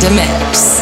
the mix.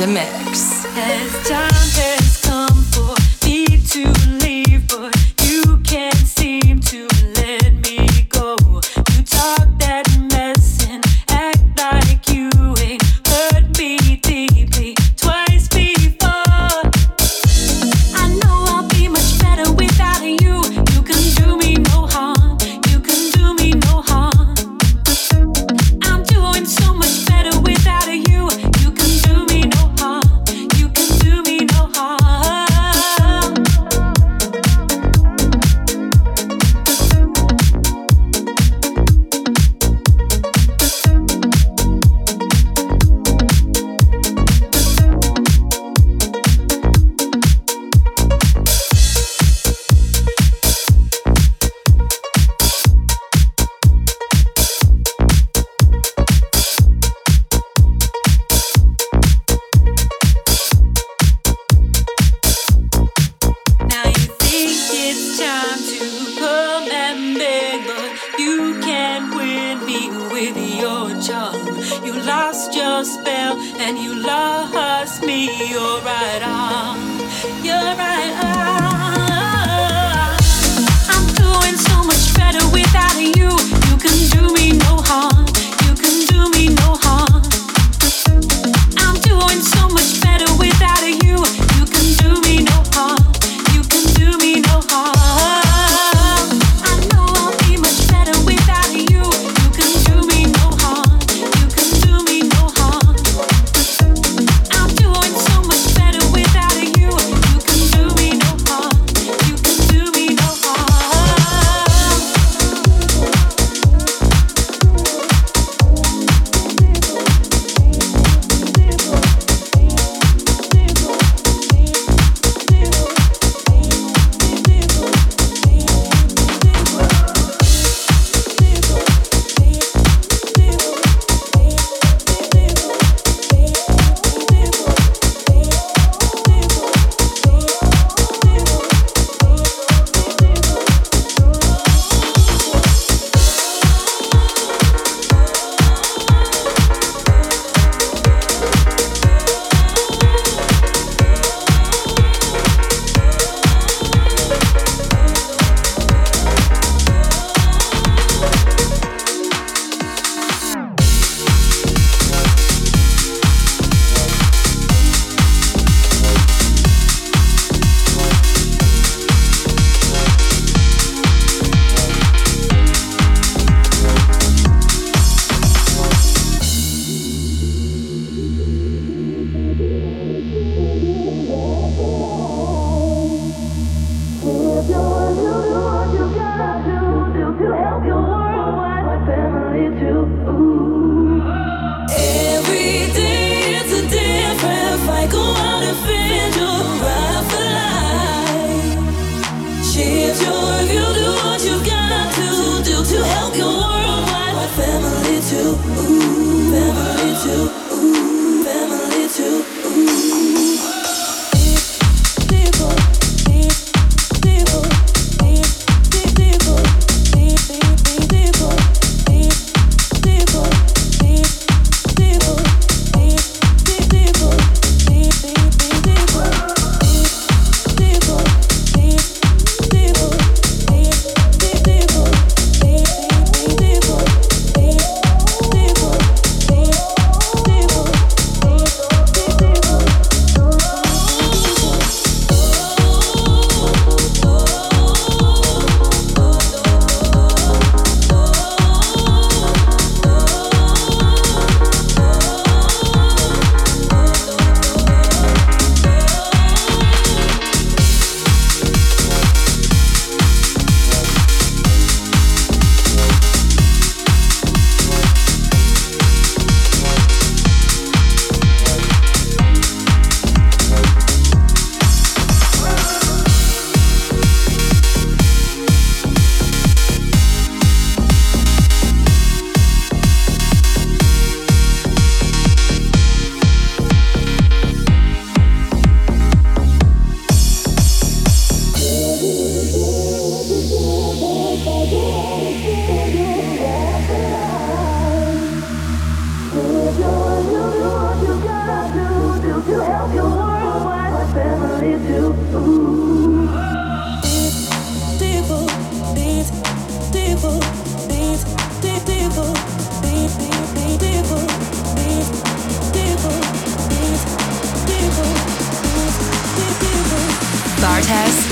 In mix. lost your spell and you lost me, alright.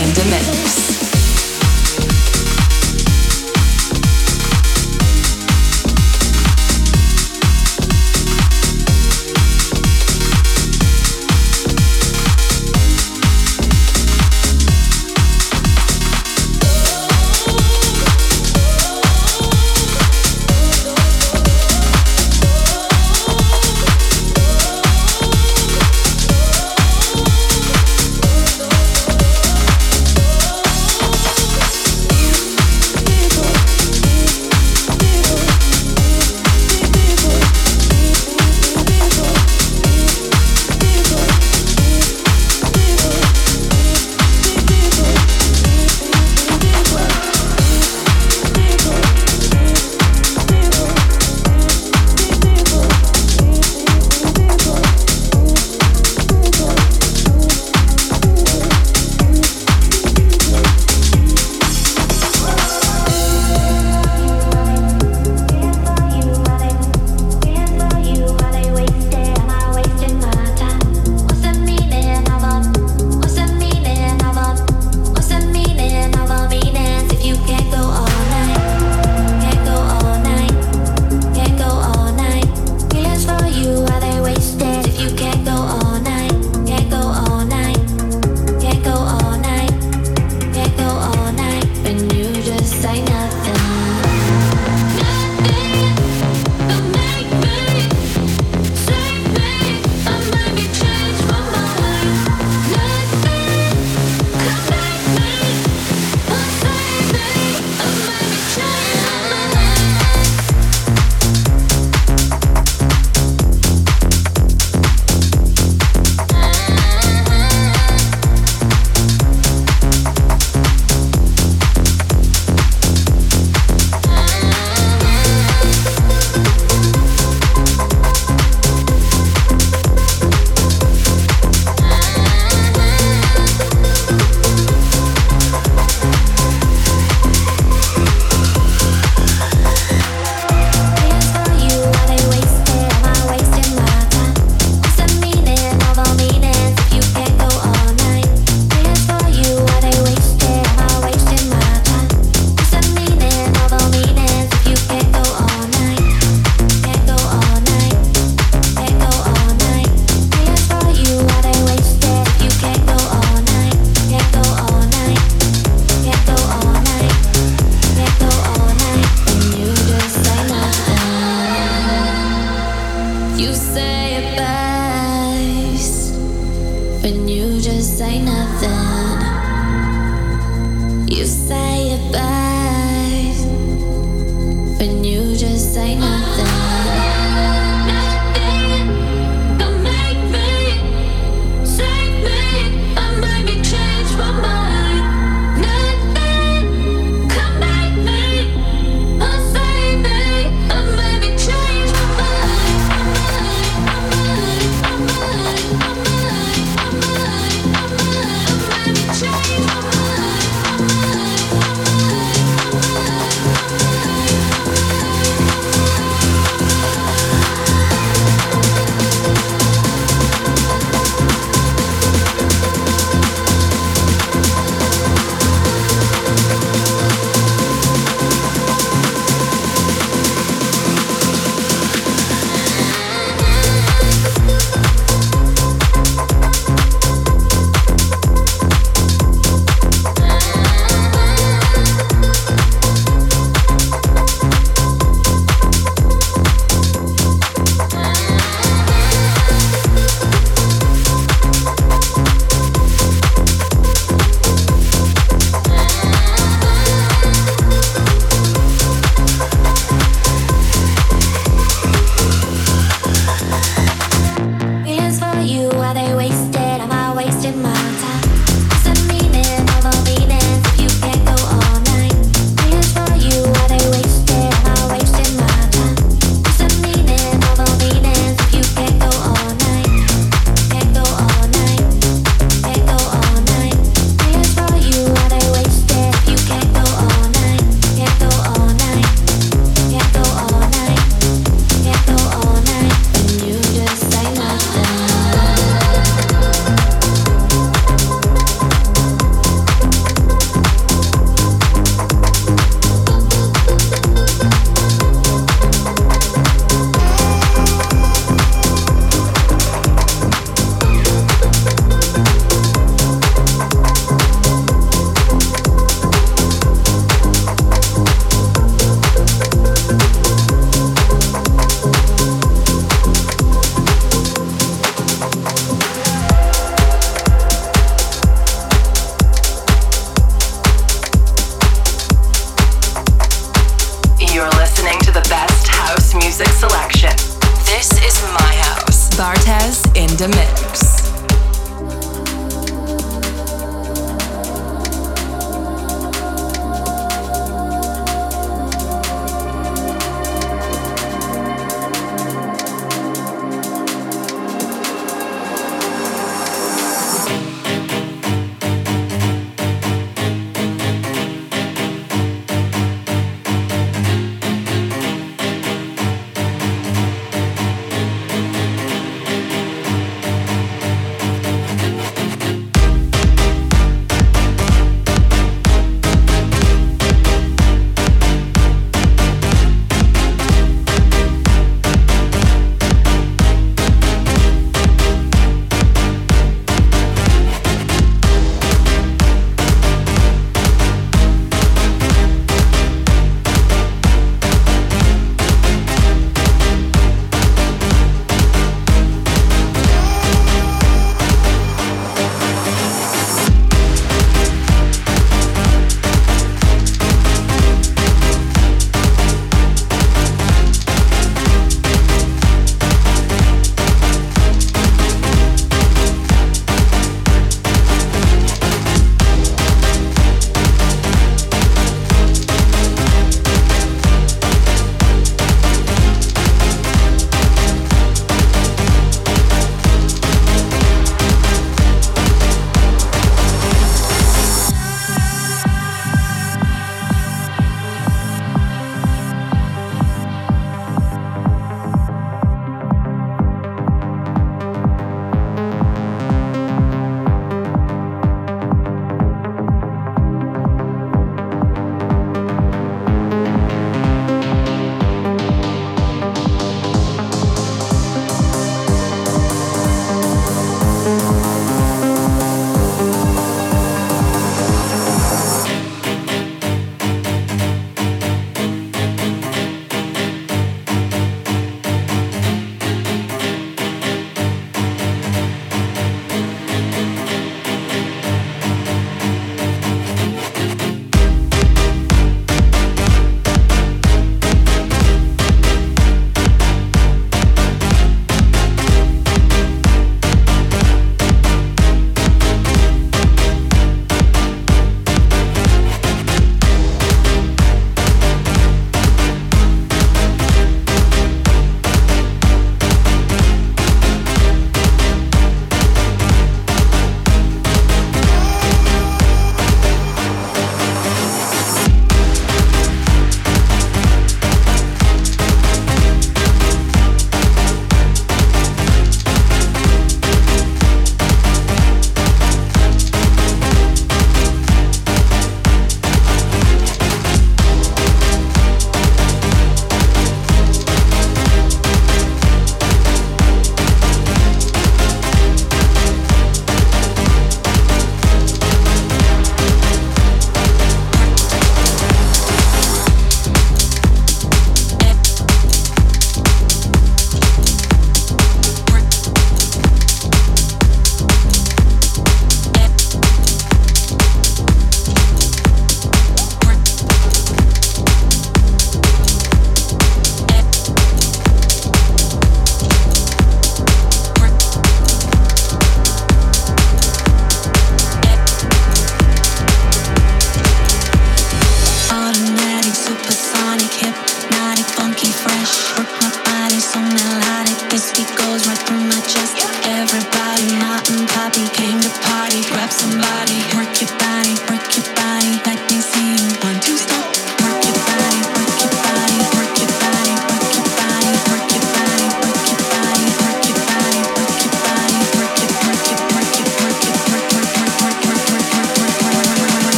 Weekend Mix.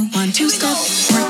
two, one, two step. Work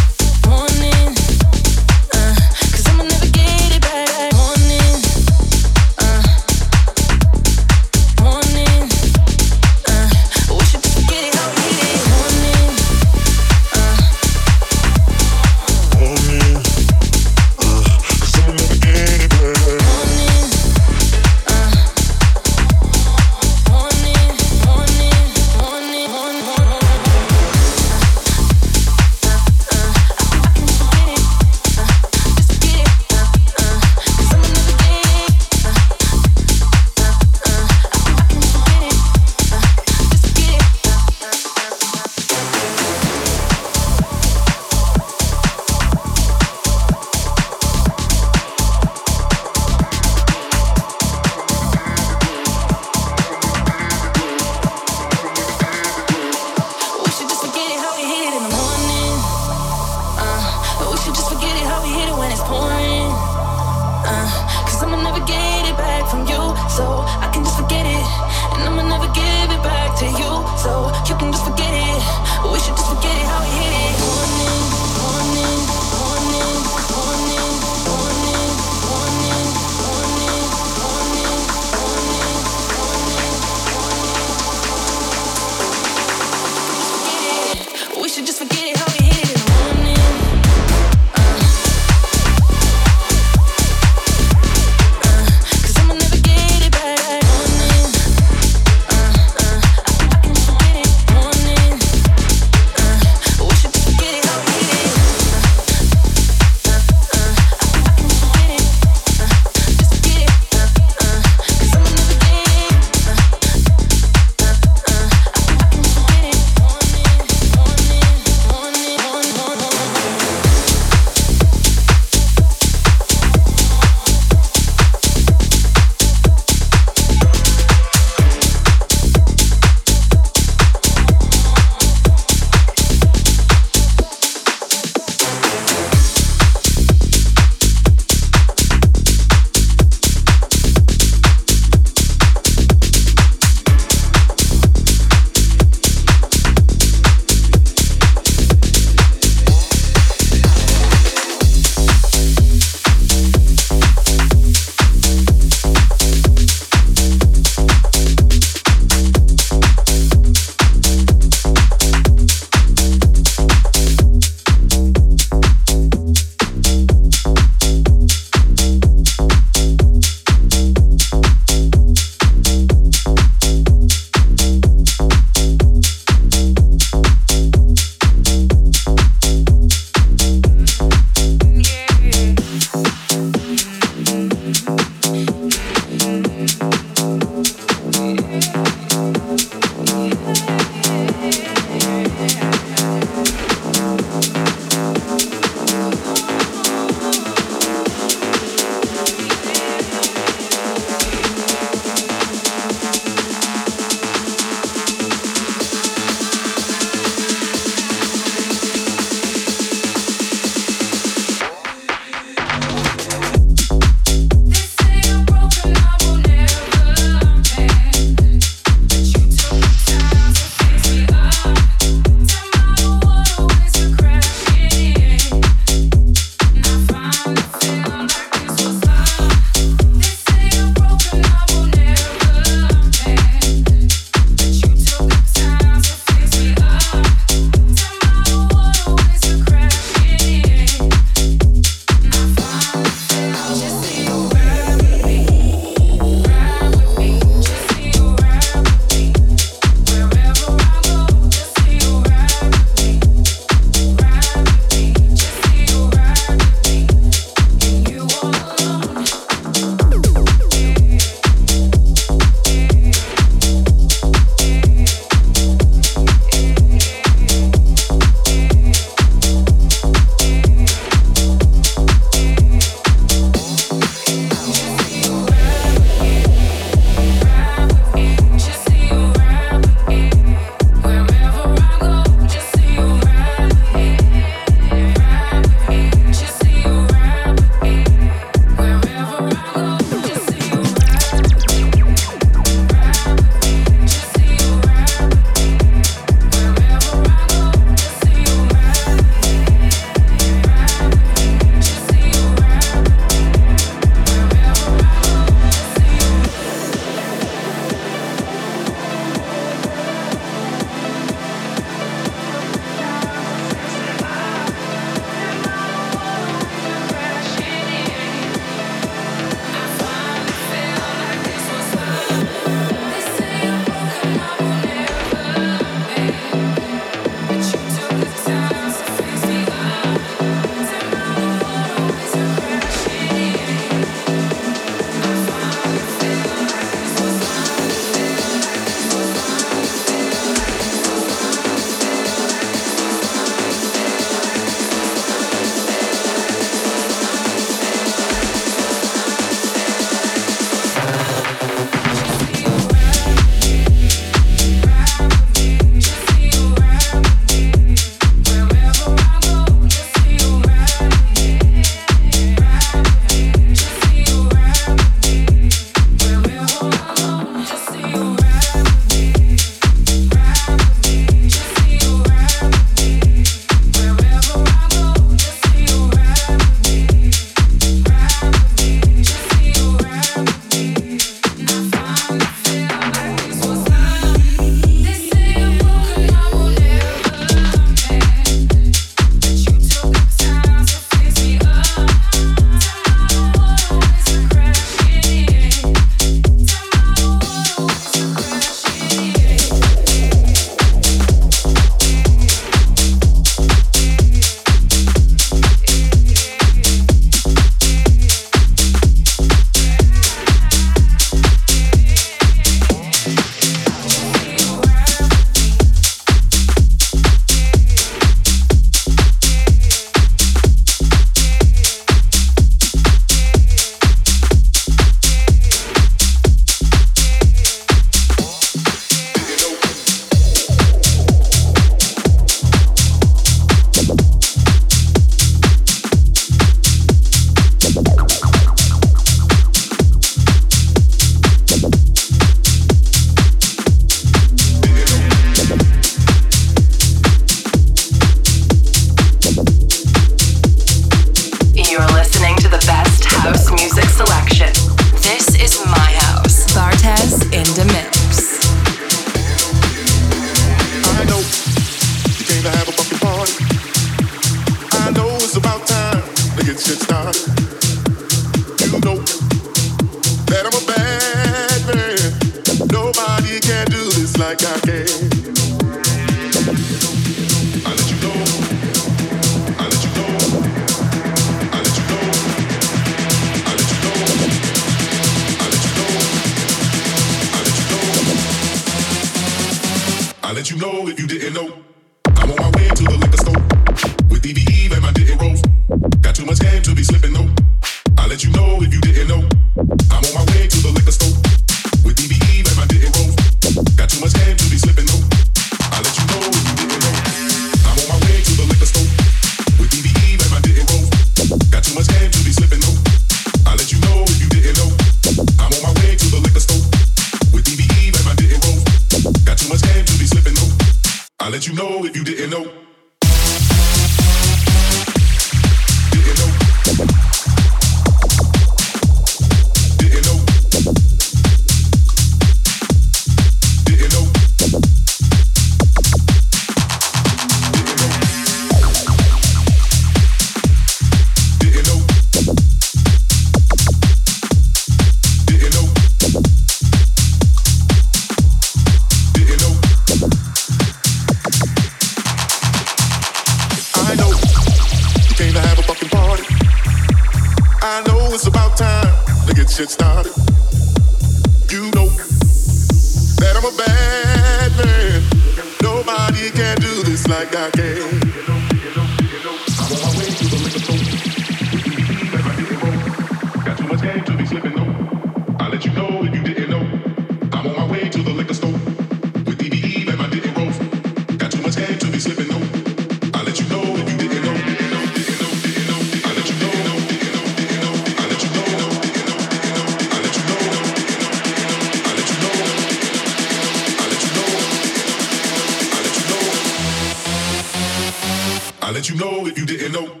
let you know if you didn't know.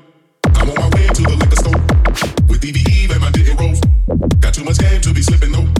I'm on my way to the liquor store with DVE and my dick rolls. Got too much game to be slipping though.